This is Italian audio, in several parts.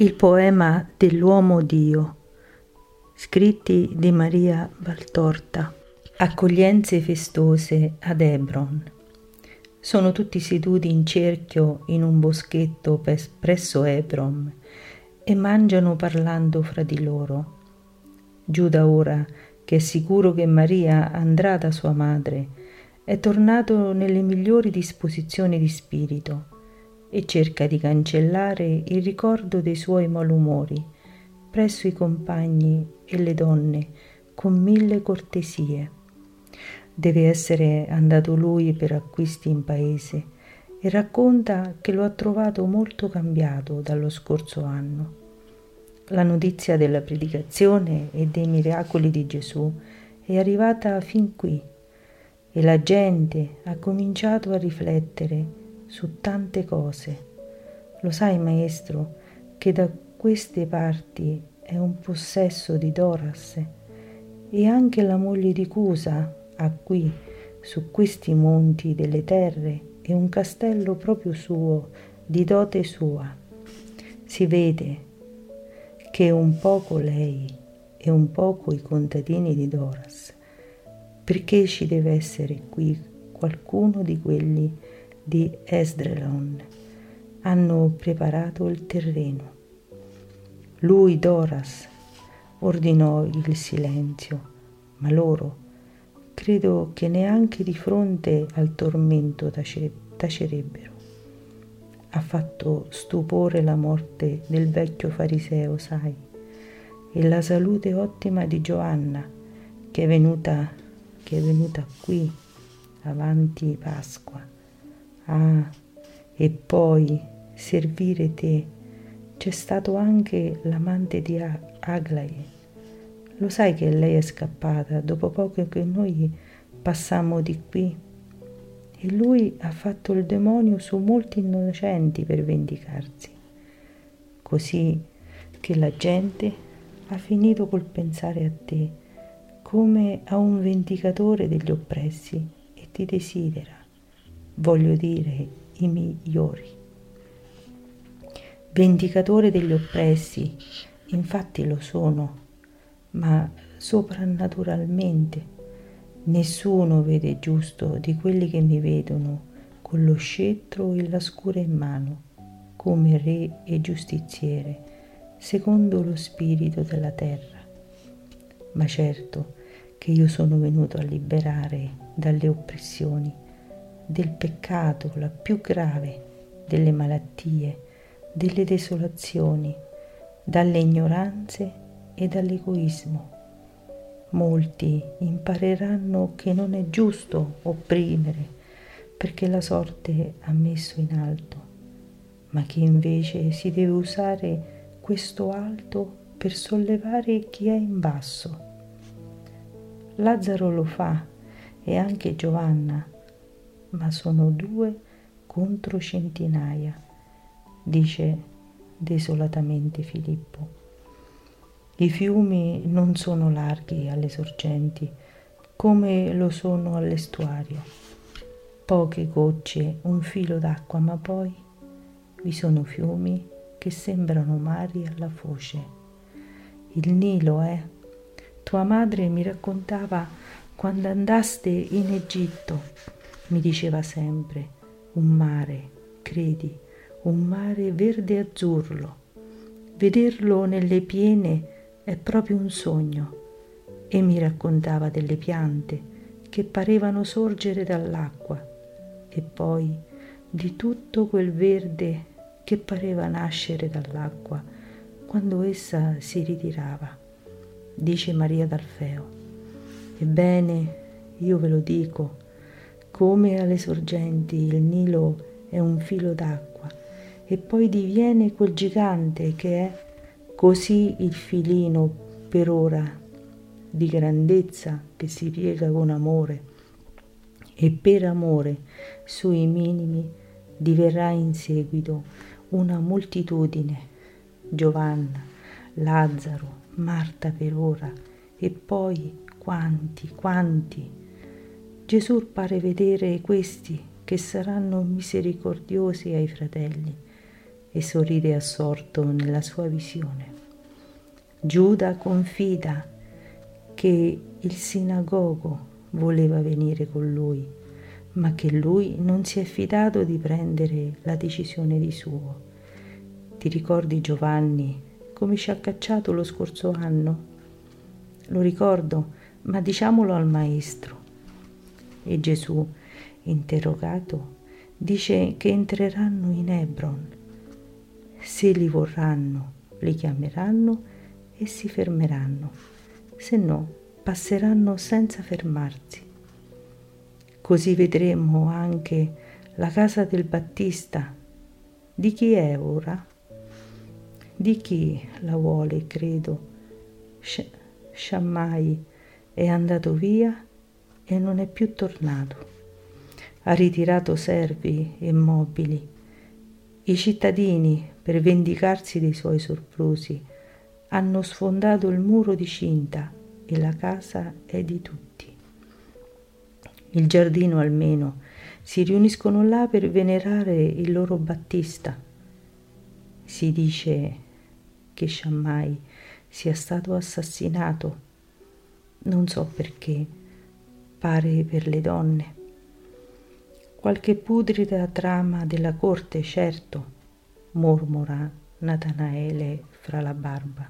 Il poema dell'uomo Dio, scritti di Maria Valtorta. Accoglienze festose ad Hebron. Sono tutti seduti in cerchio in un boschetto presso Hebron e mangiano parlando fra di loro. Giuda ora, che è sicuro che Maria andrà da sua madre, è tornato nelle migliori disposizioni di spirito e cerca di cancellare il ricordo dei suoi malumori presso i compagni e le donne con mille cortesie. Deve essere andato lui per acquisti in paese e racconta che lo ha trovato molto cambiato dallo scorso anno. La notizia della predicazione e dei miracoli di Gesù è arrivata fin qui e la gente ha cominciato a riflettere su tante cose. Lo sai, maestro, che da queste parti è un possesso di Doras e anche la moglie di Cusa ha qui, su questi monti delle terre, e un castello proprio suo, di dote sua. Si vede che un poco lei e un poco i contadini di Doras, perché ci deve essere qui qualcuno di quelli di Esdrelon hanno preparato il terreno. Lui, Doras, ordinò il silenzio, ma loro, credo che neanche di fronte al tormento tacerebbero. Ha fatto stupore la morte del vecchio fariseo, sai, e la salute ottima di Giovanna, che è venuta, che è venuta qui avanti Pasqua Ah, e poi servire te. C'è stato anche l'amante di Aglae. Lo sai che lei è scappata dopo poco che noi passammo di qui? E lui ha fatto il demonio su molti innocenti per vendicarsi. Così che la gente ha finito col pensare a te come a un vendicatore degli oppressi e ti desidera voglio dire i migliori. Vendicatore degli oppressi, infatti lo sono, ma soprannaturalmente. Nessuno vede giusto di quelli che mi vedono con lo scettro e la scura in mano, come re e giustiziere, secondo lo spirito della terra. Ma certo che io sono venuto a liberare dalle oppressioni del peccato, la più grave delle malattie, delle desolazioni, dalle ignoranze e dall'egoismo. Molti impareranno che non è giusto opprimere perché la sorte ha messo in alto, ma che invece si deve usare questo alto per sollevare chi è in basso. Lazzaro lo fa e anche Giovanna ma sono due contro centinaia, dice desolatamente Filippo. I fiumi non sono larghi alle sorgenti, come lo sono all'estuario. Poche gocce, un filo d'acqua, ma poi vi sono fiumi che sembrano mari alla foce. Il Nilo. Eh? Tua madre mi raccontava quando andaste in Egitto mi diceva sempre, un mare, credi, un mare verde azzurro. Vederlo nelle piene è proprio un sogno. E mi raccontava delle piante che parevano sorgere dall'acqua e poi di tutto quel verde che pareva nascere dall'acqua quando essa si ritirava. Dice Maria d'Alfeo. Ebbene, io ve lo dico, come alle sorgenti il Nilo è un filo d'acqua e poi diviene quel gigante che è così il filino per ora di grandezza che si piega con amore e per amore sui minimi diverrà in seguito una moltitudine, Giovanna, Lazzaro, Marta per ora e poi quanti, quanti Gesù pare vedere questi che saranno misericordiosi ai fratelli e sorride assorto nella sua visione. Giuda confida che il sinagogo voleva venire con lui, ma che lui non si è fidato di prendere la decisione di suo. Ti ricordi Giovanni come ci ha cacciato lo scorso anno? Lo ricordo, ma diciamolo al maestro. E Gesù, interrogato, dice che entreranno in Hebron. Se li vorranno, li chiameranno e si fermeranno, se no passeranno senza fermarsi. Così vedremo anche la casa del Battista. Di chi è ora? Di chi la vuole, credo. Shammai è andato via e non è più tornato. Ha ritirato servi e mobili. I cittadini, per vendicarsi dei suoi soprusi, hanno sfondato il muro di cinta e la casa è di tutti. Il giardino almeno si riuniscono là per venerare il loro Battista. Si dice che Shammai sia stato assassinato, non so perché, pare per le donne. Qualche putrida trama della corte, certo, mormora Natanaele fra la barba.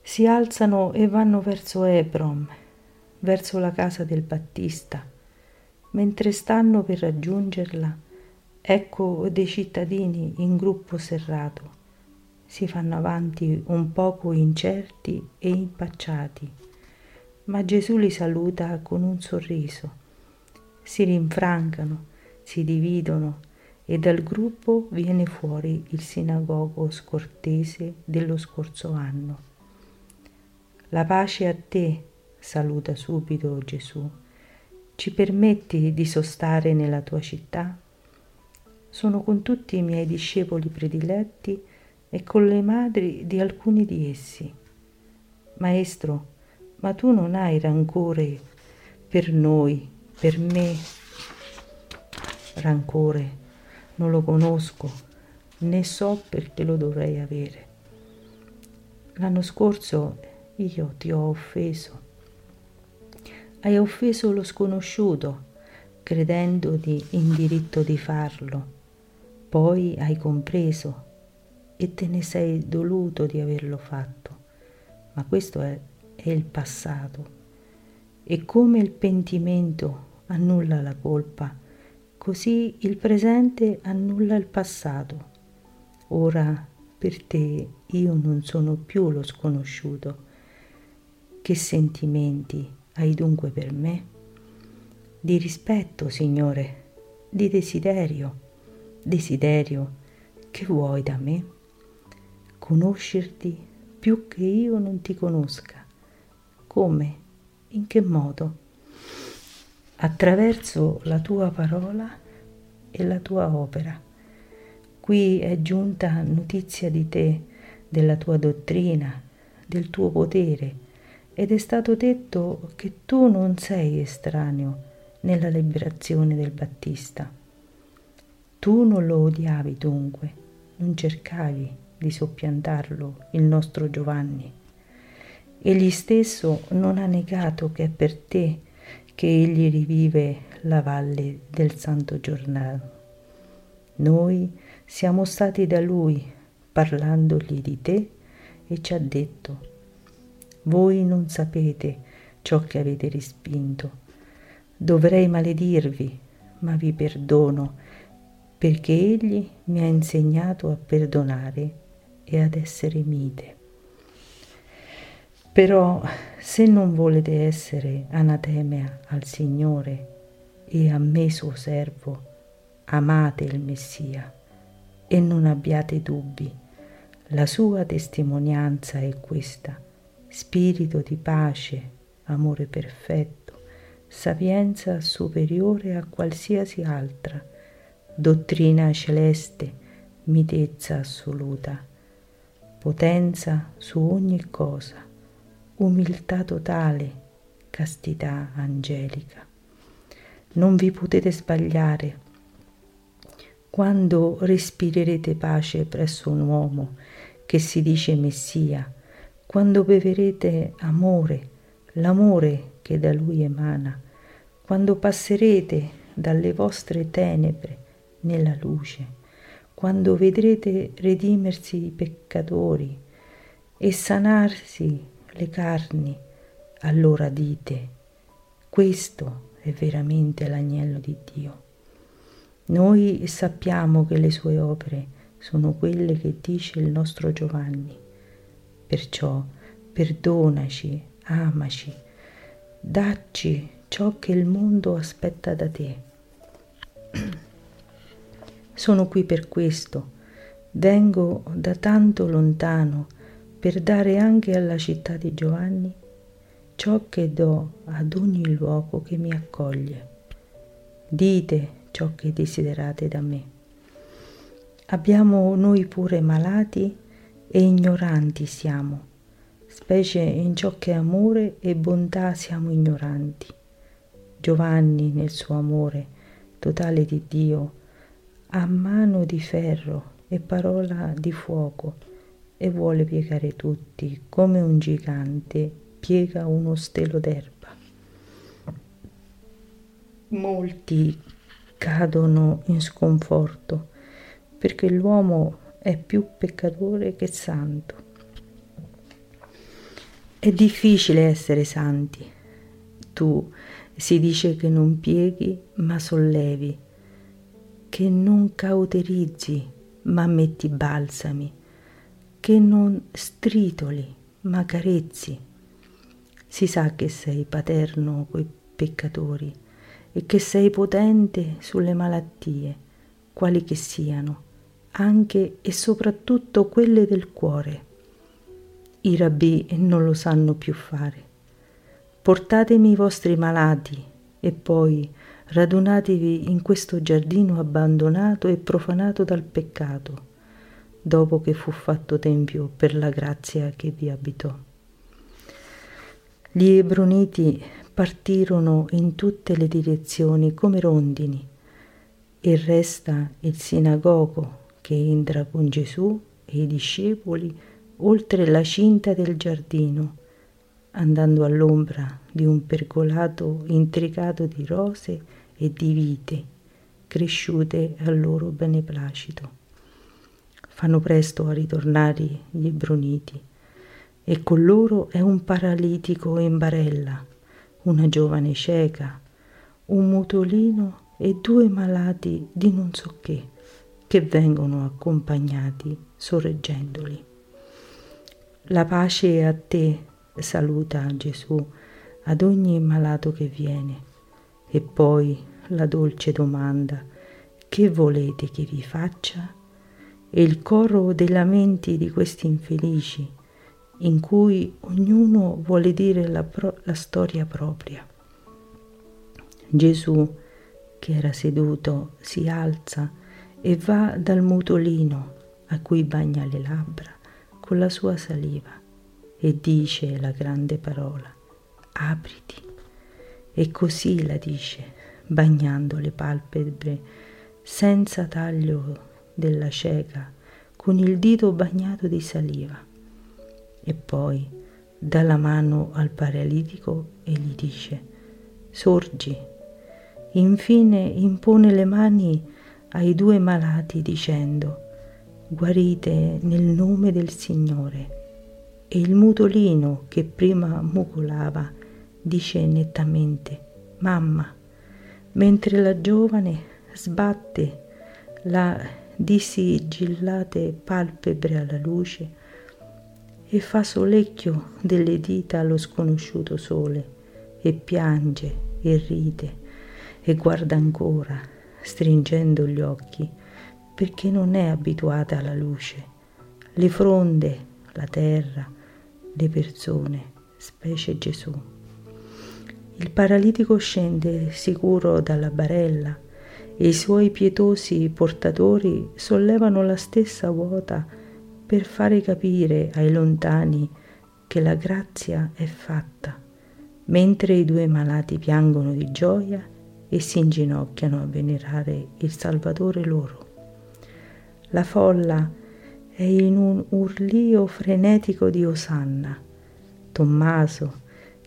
Si alzano e vanno verso Ebron, verso la casa del Battista. Mentre stanno per raggiungerla, ecco dei cittadini in gruppo serrato. Si fanno avanti un poco incerti e impacciati, ma Gesù li saluta con un sorriso si rinfrancano, si dividono e dal gruppo viene fuori il sinagogo scortese dello scorso anno. La pace a te, saluta subito Gesù. Ci permetti di sostare nella tua città? Sono con tutti i miei discepoli prediletti e con le madri di alcuni di essi. Maestro, ma tu non hai rancore per noi per me rancore non lo conosco né so perché lo dovrei avere. L'anno scorso io ti ho offeso. Hai offeso lo sconosciuto credendoti in diritto di farlo. Poi hai compreso e te ne sei doluto di averlo fatto. Ma questo è, è il passato. E come il pentimento annulla la colpa, così il presente annulla il passato. Ora per te io non sono più lo sconosciuto. Che sentimenti hai dunque per me? Di rispetto, Signore, di desiderio, desiderio che vuoi da me? Conoscerti più che io non ti conosca. Come? In che modo? attraverso la tua parola e la tua opera. Qui è giunta notizia di te, della tua dottrina, del tuo potere, ed è stato detto che tu non sei estraneo nella liberazione del Battista. Tu non lo odiavi dunque, non cercavi di soppiantarlo, il nostro Giovanni. Egli stesso non ha negato che è per te che egli rivive la valle del Santo Giordano. Noi siamo stati da lui parlandogli di te e ci ha detto, voi non sapete ciò che avete respinto. Dovrei maledirvi, ma vi perdono, perché egli mi ha insegnato a perdonare e ad essere mite. Però se non volete essere anatema al Signore e a me suo servo, amate il Messia e non abbiate dubbi. La sua testimonianza è questa, spirito di pace, amore perfetto, sapienza superiore a qualsiasi altra, dottrina celeste, mitezza assoluta, potenza su ogni cosa umiltà totale, castità angelica. Non vi potete sbagliare. quando respirerete pace presso un uomo che si dice Messia, quando beverete amore, l'amore che da lui emana, quando passerete dalle vostre tenebre nella luce, quando vedrete redimersi i peccatori e sanarsi le carni, allora dite, questo è veramente l'agnello di Dio. Noi sappiamo che le sue opere sono quelle che dice il nostro Giovanni. Perciò perdonaci, amaci, dacci ciò che il mondo aspetta da te. Sono qui per questo, vengo da tanto lontano per dare anche alla città di Giovanni ciò che do ad ogni luogo che mi accoglie. Dite ciò che desiderate da me. Abbiamo noi pure malati e ignoranti siamo, specie in ciò che amore e bontà siamo ignoranti. Giovanni nel suo amore totale di Dio ha mano di ferro e parola di fuoco e vuole piegare tutti come un gigante piega uno stelo d'erba. Molti cadono in sconforto perché l'uomo è più peccatore che santo. È difficile essere santi. Tu si dice che non pieghi ma sollevi, che non cauterizzi ma metti balsami, che non stritoli ma carezzi. Si sa che sei paterno coi peccatori e che sei potente sulle malattie, quali che siano, anche e soprattutto quelle del cuore. I rabbì non lo sanno più fare portatemi i vostri malati e poi radunatevi in questo giardino abbandonato e profanato dal peccato, dopo che fu fatto tempio per la grazia che vi abitò. Gli ebroniti partirono in tutte le direzioni come rondini e resta il sinagogo che entra con Gesù e i discepoli oltre la cinta del giardino andando all'ombra di un pergolato intricato di rose e di vite cresciute al loro beneplacito. Fanno presto a ritornare gli ebroniti e con loro è un paralitico in barella, una giovane cieca, un mutolino e due malati di non so che, che vengono accompagnati sorreggendoli. La pace è a te, saluta Gesù ad ogni malato che viene. E poi la dolce domanda, che volete che vi faccia? E il coro dei lamenti di questi infelici, in cui ognuno vuole dire la, pro- la storia propria. Gesù, che era seduto, si alza e va dal mutolino a cui bagna le labbra con la sua saliva e dice la grande parola, apriti. E così la dice, bagnando le palpebre, senza taglio della cieca, con il dito bagnato di saliva. E poi dà la mano al paralitico e gli dice, sorgi. Infine impone le mani ai due malati dicendo, guarite nel nome del Signore e il mutolino che prima mugolava dice nettamente mamma, mentre la giovane sbatte la disigillate palpebre alla luce e fa solecchio delle dita allo sconosciuto sole e piange e ride e guarda ancora stringendo gli occhi perché non è abituata alla luce. Le fronde, la terra, le persone, specie Gesù. Il paralitico scende sicuro dalla barella e i suoi pietosi portatori sollevano la stessa vuota per fare capire ai lontani che la grazia è fatta, mentre i due malati piangono di gioia e si inginocchiano a venerare il Salvatore loro. La folla è in un urlio frenetico di Osanna. Tommaso,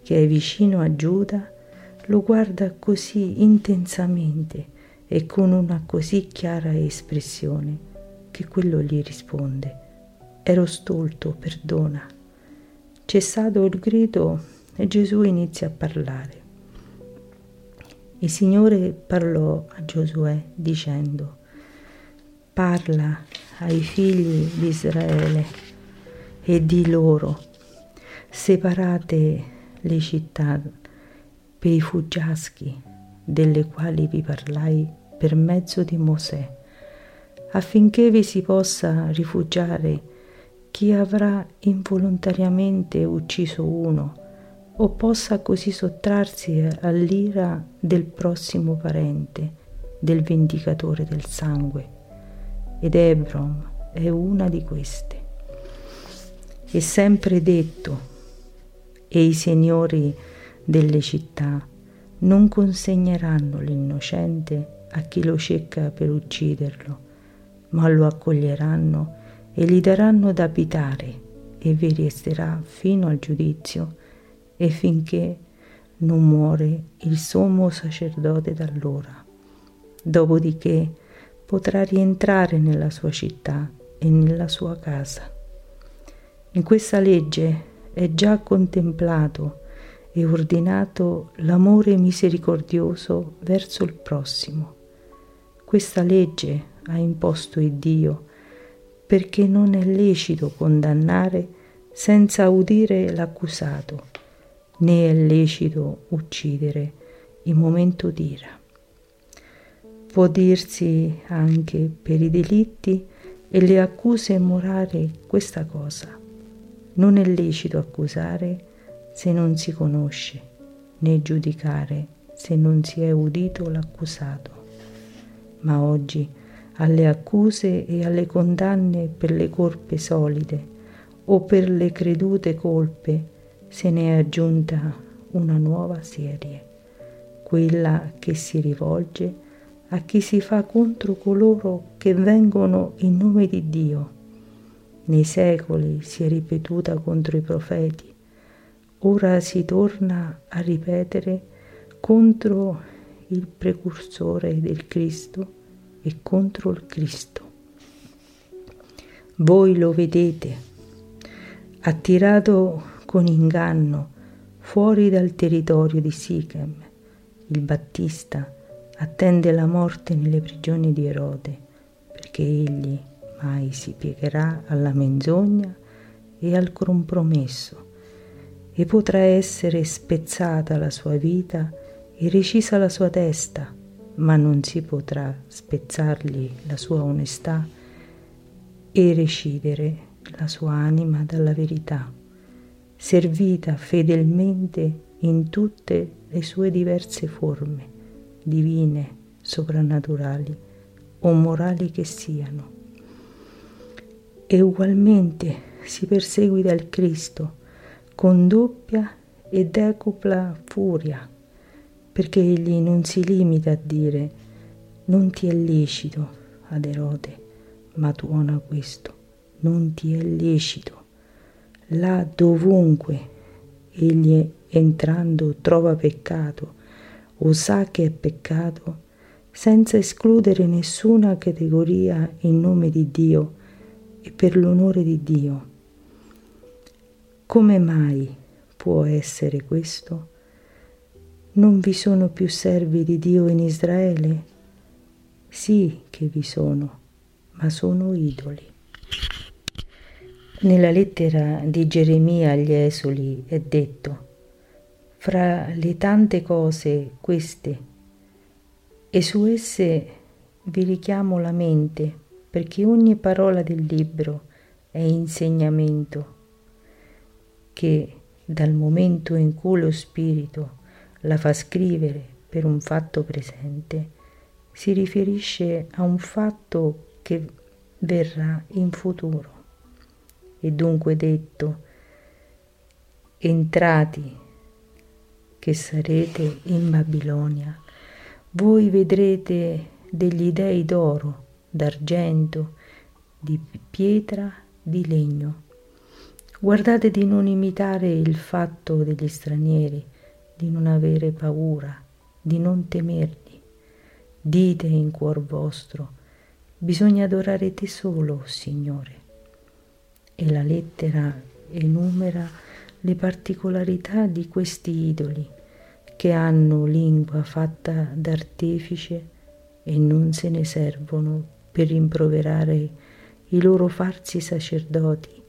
che è vicino a Giuda, lo guarda così intensamente e con una così chiara espressione che quello gli risponde. Ero stolto, perdona. Cessato il grido, Gesù inizia a parlare. Il Signore parlò a Giosuè dicendo, parla ai figli di Israele e di loro, separate le città per i fuggiaschi delle quali vi parlai per mezzo di Mosè, affinché vi si possa rifugiare chi avrà involontariamente ucciso uno o possa così sottrarsi all'ira del prossimo parente, del vendicatore del sangue. Ed Ebron è una di queste. È sempre detto, e i signori delle città non consegneranno l'innocente a chi lo cerca per ucciderlo, ma lo accoglieranno e gli daranno da abitare e vi resterà fino al giudizio e finché non muore il sommo sacerdote d'allora. Dopodiché potrà rientrare nella sua città e nella sua casa. In questa legge è già contemplato e ordinato l'amore misericordioso verso il prossimo. Questa legge ha imposto il Dio perché non è lecito condannare senza udire l'accusato, né è lecito uccidere in momento d'ira. Può dirsi anche per i delitti e le accuse morali questa cosa non è lecito accusare se non si conosce, né giudicare se non si è udito l'accusato. Ma oggi alle accuse e alle condanne per le colpe solide o per le credute colpe se ne è aggiunta una nuova serie, quella che si rivolge a chi si fa contro coloro che vengono in nome di Dio. Nei secoli si è ripetuta contro i profeti, ora si torna a ripetere contro il precursore del Cristo e contro il Cristo. Voi lo vedete, attirato con inganno fuori dal territorio di Sichem, il Battista attende la morte nelle prigioni di Erode, perché egli mai si piegherà alla menzogna e al compromesso e potrà essere spezzata la sua vita e recisa la sua testa, ma non si potrà spezzargli la sua onestà e recidere la sua anima dalla verità, servita fedelmente in tutte le sue diverse forme, divine, soprannaturali o morali che siano. E ugualmente si perseguita il Cristo con doppia e decupla furia, perché egli non si limita a dire non ti è lecito ad Erode, ma tuona questo, non ti è lecito. Là dovunque egli entrando trova peccato o sa che è peccato, senza escludere nessuna categoria in nome di Dio, e per l'onore di Dio. Come mai può essere questo? Non vi sono più servi di Dio in Israele? Sì che vi sono, ma sono idoli. Nella lettera di Geremia agli Esoli è detto, fra le tante cose queste, e su esse vi richiamo la mente, perché ogni parola del libro è insegnamento che dal momento in cui lo spirito la fa scrivere per un fatto presente, si riferisce a un fatto che verrà in futuro. E dunque detto, entrati che sarete in Babilonia, voi vedrete degli dei d'oro d'argento, di pietra, di legno. Guardate di non imitare il fatto degli stranieri, di non avere paura, di non temerli. Dite in cuor vostro, bisogna adorare te solo, Signore. E la lettera enumera le particolarità di questi idoli che hanno lingua fatta d'artefice e non se ne servono per rimproverare i loro farsi sacerdoti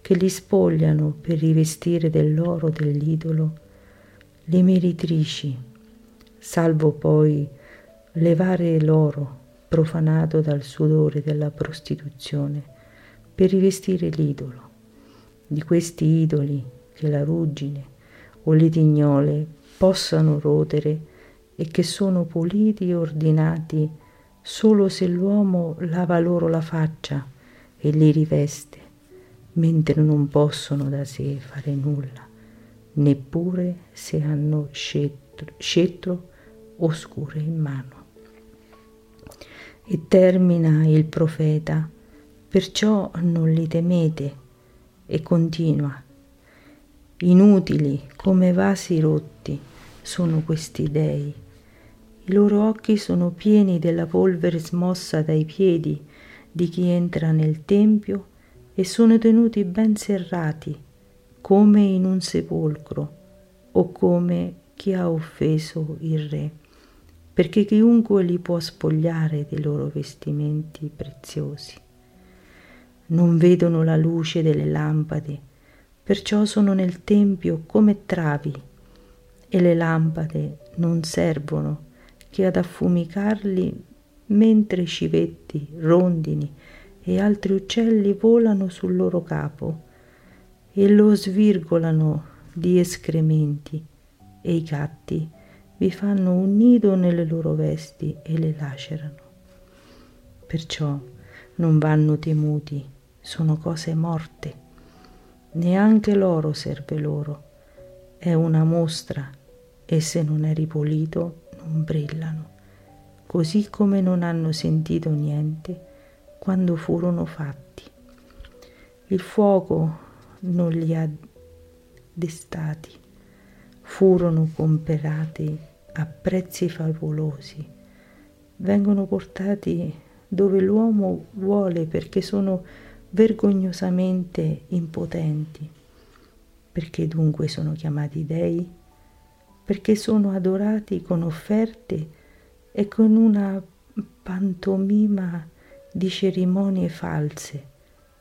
che li spogliano per rivestire dell'oro dell'idolo le meritrici, salvo poi levare l'oro profanato dal sudore della prostituzione per rivestire l'idolo. Di questi idoli che la ruggine o le tignole possano rodere e che sono puliti e ordinati solo se l'uomo lava loro la faccia e li riveste, mentre non possono da sé fare nulla, neppure se hanno scettro, scettro o scure in mano. E termina il profeta, perciò non li temete, e continua, inutili come vasi rotti sono questi dei. I loro occhi sono pieni della polvere smossa dai piedi di chi entra nel tempio e sono tenuti ben serrati, come in un sepolcro o come chi ha offeso il re, perché chiunque li può spogliare dei loro vestimenti preziosi. Non vedono la luce delle lampade, perciò sono nel tempio come travi e le lampade non servono che ad affumicarli mentre civetti, rondini e altri uccelli volano sul loro capo e lo svirgolano di escrementi e i gatti vi fanno un nido nelle loro vesti e le lacerano. Perciò non vanno temuti, sono cose morte. Neanche l'oro serve loro, è una mostra e se non è ripulito non brillano, così come non hanno sentito niente quando furono fatti. Il fuoco non li ha destati, furono comperati a prezzi favolosi, vengono portati dove l'uomo vuole perché sono vergognosamente impotenti. Perché dunque sono chiamati dei? Perché sono adorati con offerte e con una pantomima di cerimonie false,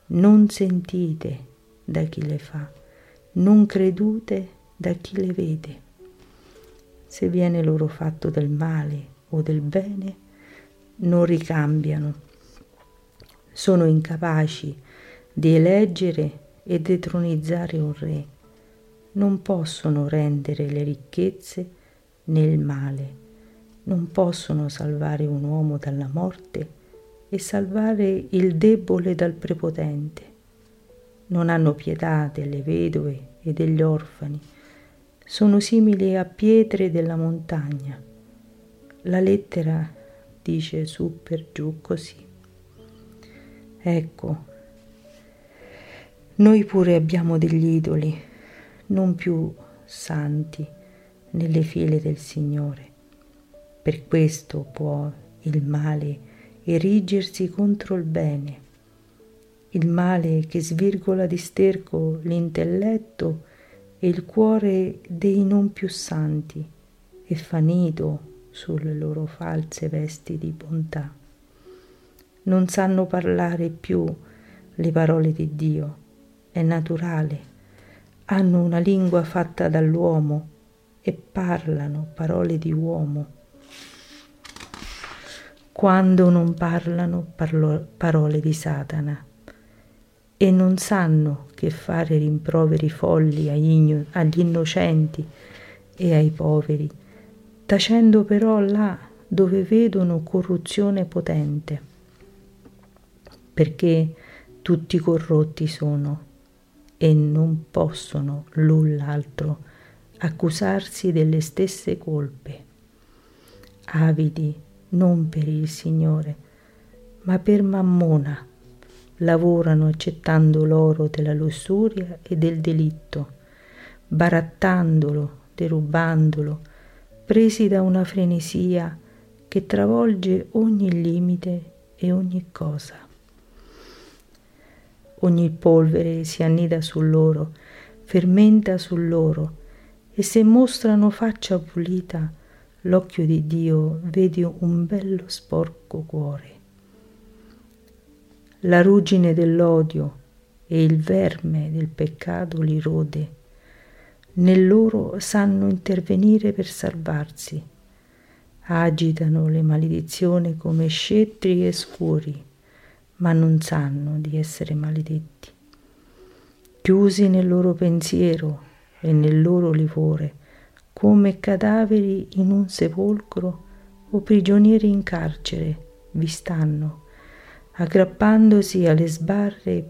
non sentite da chi le fa, non credute da chi le vede. Se viene loro fatto del male o del bene, non ricambiano sono incapaci di eleggere e detronizzare un re, non possono rendere le ricchezze nel male, non possono salvare un uomo dalla morte e salvare il debole dal prepotente. Non hanno pietà delle vedove e degli orfani, sono simili a pietre della montagna. La lettera dice su per giù così. Ecco, noi pure abbiamo degli idoli, non più santi, nelle file del Signore. Per questo può il male erigersi contro il bene, il male che svirgola di sterco l'intelletto e il cuore dei non più santi e fa nido sulle loro false vesti di bontà non sanno parlare più le parole di Dio. È naturale. Hanno una lingua fatta dall'uomo e parlano parole di uomo. Quando non parlano parlo, parole di Satana e non sanno che fare rimproveri folli agli, innocenti e ai poveri, tacendo però là dove vedono corruzione potente perché tutti corrotti sono e non possono l'un l'altro accusarsi delle stesse colpe. Avidi non per il Signore, ma per Mammona, lavorano accettando l'oro della lussuria e del delitto, barattandolo, derubandolo, presi da una frenesia che travolge ogni limite e ogni cosa. Ogni polvere si annida su loro, fermenta su loro, e se mostrano faccia pulita, l'occhio di Dio vede un bello sporco cuore. La ruggine dell'odio e il verme del peccato li rode. Nel loro sanno intervenire per salvarsi. Agitano le maledizioni come scettri e scuri, ma non sanno di essere maledetti. Chiusi nel loro pensiero e nel loro livore, come cadaveri in un sepolcro o prigionieri in carcere vi stanno, aggrappandosi alle sbarre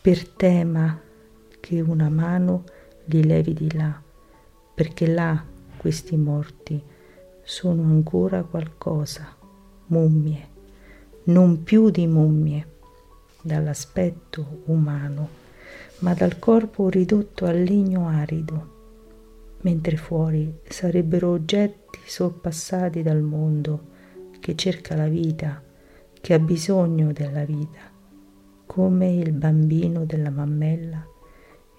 per tema che una mano li levi di là, perché là questi morti sono ancora qualcosa, mummie, non più di mummie, dall'aspetto umano ma dal corpo ridotto a legno arido, mentre fuori sarebbero oggetti sorpassati dal mondo che cerca la vita, che ha bisogno della vita, come il bambino della mammella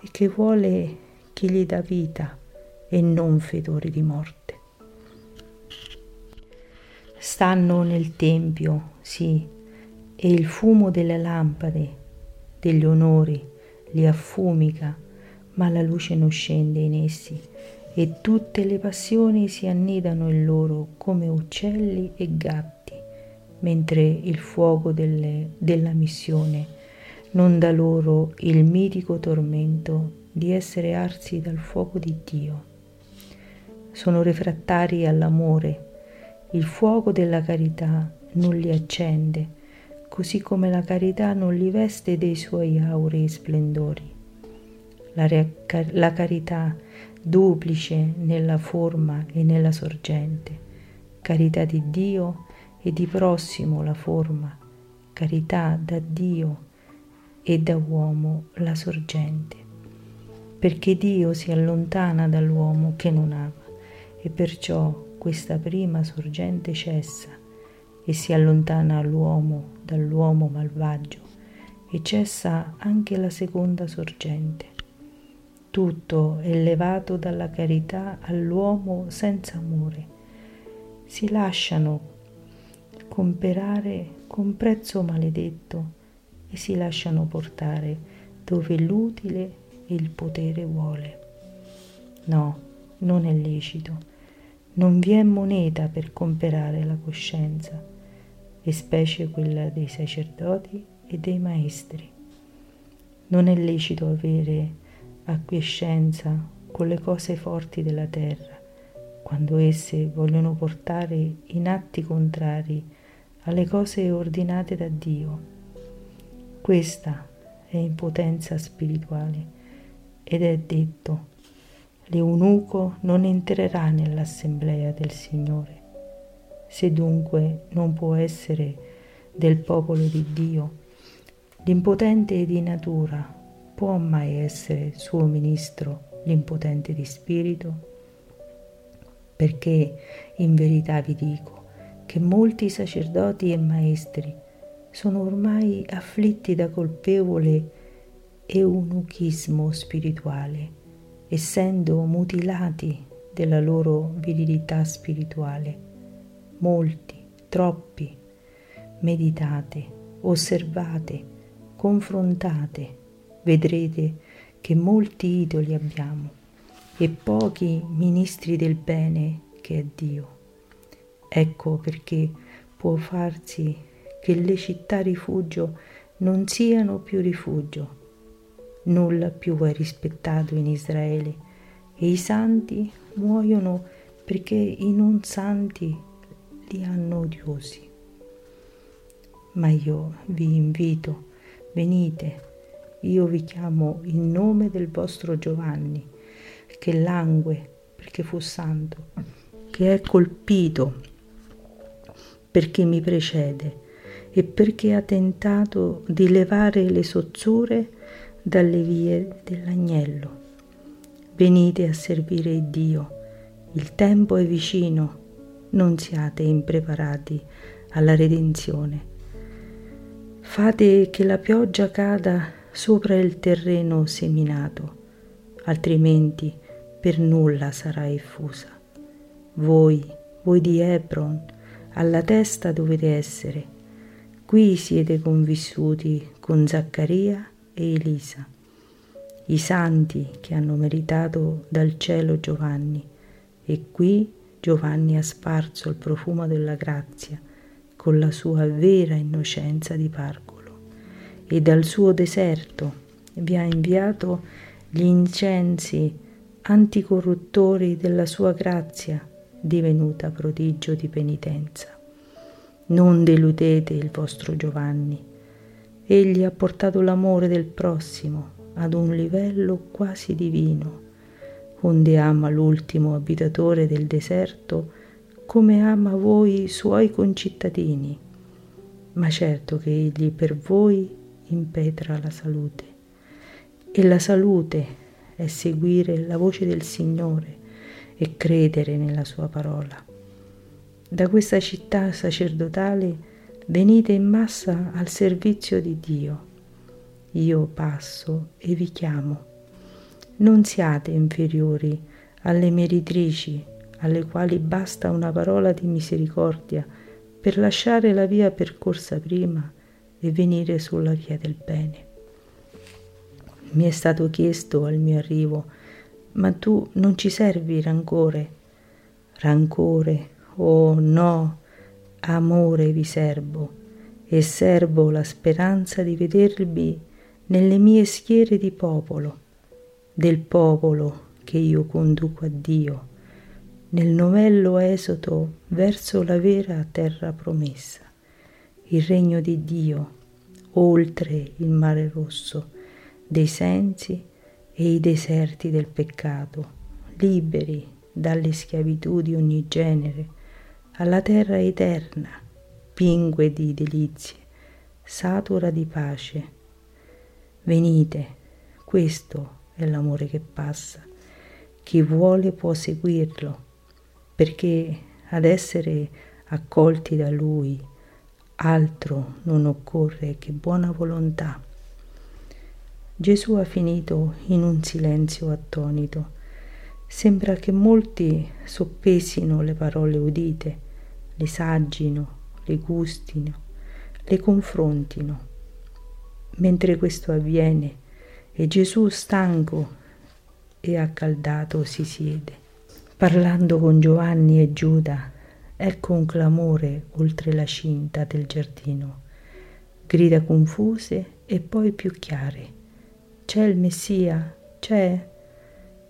e che vuole chi gli dà vita e non fedori di morte. Stanno nel tempio, sì, e il fumo delle lampade, degli onori, li affumica, ma la luce non scende in essi e tutte le passioni si annidano in loro come uccelli e gatti, mentre il fuoco delle, della missione non dà loro il mitico tormento di essere arsi dal fuoco di Dio. Sono refrattari all'amore, il fuoco della carità non li accende, così come la carità non li veste dei suoi aurei splendori. La, la carità duplice nella forma e nella sorgente, carità di Dio e di prossimo la forma, carità da Dio e da uomo la sorgente, perché Dio si allontana dall'uomo che non ama e perciò questa prima sorgente cessa e si allontana l'uomo dall'uomo malvagio e cessa anche la seconda sorgente. Tutto è levato dalla carità all'uomo senza amore. Si lasciano comperare con prezzo maledetto e si lasciano portare dove l'utile e il potere vuole. No, non è lecito. Non vi è moneta per comperare la coscienza e specie quella dei sacerdoti e dei maestri. Non è lecito avere acquiescenza con le cose forti della terra, quando esse vogliono portare in atti contrari alle cose ordinate da Dio. Questa è impotenza spirituale ed è detto, l'eunuco non entrerà nell'assemblea del Signore. Se dunque non può essere del popolo di Dio, l'impotente di natura può mai essere suo ministro, l'impotente di spirito? Perché in verità vi dico che molti sacerdoti e maestri sono ormai afflitti da colpevole eunuchismo spirituale, essendo mutilati della loro virilità spirituale molti, troppi. Meditate, osservate, confrontate, vedrete che molti idoli abbiamo e pochi ministri del bene che è Dio. Ecco perché può farsi che le città rifugio non siano più rifugio. Nulla più è rispettato in Israele e i santi muoiono perché i non santi li hanno odiosi. Ma io vi invito, venite, io vi chiamo in nome del vostro Giovanni, che langue perché fu santo, che è colpito perché mi precede e perché ha tentato di levare le sozzure dalle vie dell'agnello. Venite a servire Dio, il tempo è vicino, non siate impreparati alla redenzione. Fate che la pioggia cada sopra il terreno seminato, altrimenti per nulla sarà effusa. Voi, voi di Hebron, alla testa dovete essere. Qui siete convissuti con Zaccaria e Elisa, i santi che hanno meritato dal cielo Giovanni, e qui Giovanni ha sparso il profumo della grazia con la sua vera innocenza di pargolo e dal suo deserto vi ha inviato gli incensi anticorruttori della sua grazia divenuta prodigio di penitenza. Non deludete il vostro Giovanni. Egli ha portato l'amore del prossimo ad un livello quasi divino, onde ama l'ultimo abitatore del deserto come ama voi suoi concittadini. Ma certo che egli per voi impetra la salute. E la salute è seguire la voce del Signore e credere nella sua parola. Da questa città sacerdotale venite in massa al servizio di Dio. Io passo e vi chiamo. Non siate inferiori alle meritrici, alle quali basta una parola di misericordia per lasciare la via percorsa prima e venire sulla via del bene. Mi è stato chiesto al mio arrivo, ma tu non ci servi rancore. Rancore, oh no, amore vi serbo e serbo la speranza di vedervi nelle mie schiere di popolo, del popolo che io conduco a Dio, nel novello esodo verso la vera terra promessa il regno di Dio oltre il mare rosso dei sensi e i deserti del peccato, liberi dalle schiavitù di ogni genere, alla terra eterna, pingue di delizie, satura di pace. Venite, questo è l'amore che passa. Chi vuole può seguirlo, perché ad essere accolti da Lui altro non occorre che buona volontà. Gesù ha finito in un silenzio attonito. Sembra che molti soppesino le parole udite, le saggino, le gustino, le confrontino. Mentre questo avviene e Gesù stanco e accaldato si siede, parlando con Giovanni e Giuda Ecco un clamore oltre la cinta del giardino. Grida confuse e poi più chiare. C'è il Messia, c'è.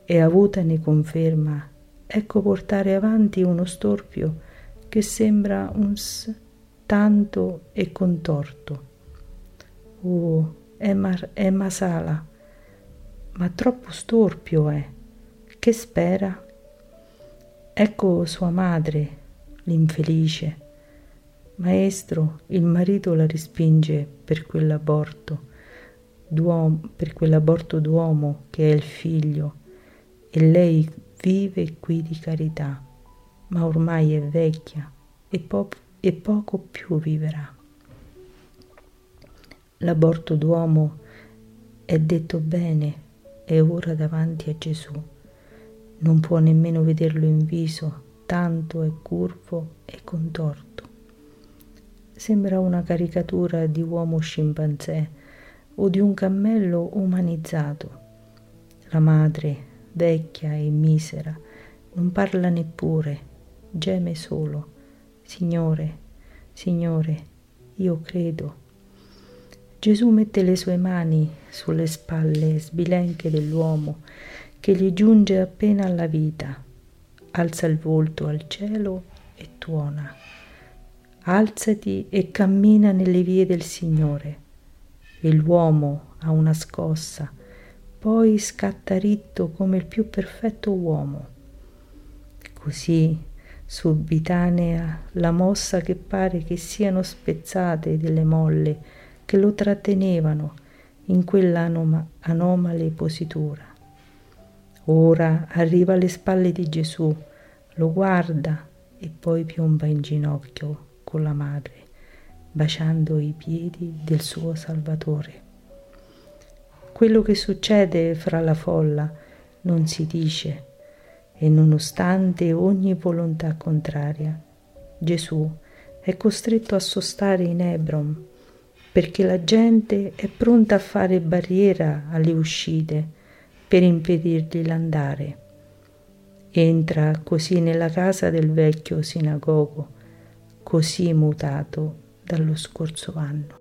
E avuta ne conferma. Ecco portare avanti uno storpio che sembra un s tanto e contorto. Oh, è, mar- è Masala, ma troppo storpio è. Che spera? Ecco sua madre l'infelice. Maestro, il marito la respinge per quell'aborto, per quell'aborto d'uomo che è il figlio, e lei vive qui di carità, ma ormai è vecchia e, po- e poco più vivrà. L'aborto d'uomo è detto bene, è ora davanti a Gesù. Non può nemmeno vederlo in viso, tanto è curvo e contorto. Sembra una caricatura di uomo scimpanzé o di un cammello umanizzato. La madre, vecchia e misera, non parla neppure, geme solo. Signore, Signore, io credo. Gesù mette le sue mani sulle spalle sbilenche dell'uomo che gli giunge appena alla vita alza il volto al cielo e tuona. Alzati e cammina nelle vie del Signore. E l'uomo ha una scossa, poi scatta ritto come il più perfetto uomo. Così, subitanea la mossa che pare che siano spezzate delle molle che lo trattenevano in quella anoma- anomale positura. Ora arriva alle spalle di Gesù, lo guarda e poi piomba in ginocchio con la madre, baciando i piedi del suo Salvatore. Quello che succede fra la folla non si dice e nonostante ogni volontà contraria, Gesù è costretto a sostare in Hebron perché la gente è pronta a fare barriera alle uscite per impedirgli l'andare. Entra così nella casa del vecchio sinagogo, così mutato dallo scorso anno.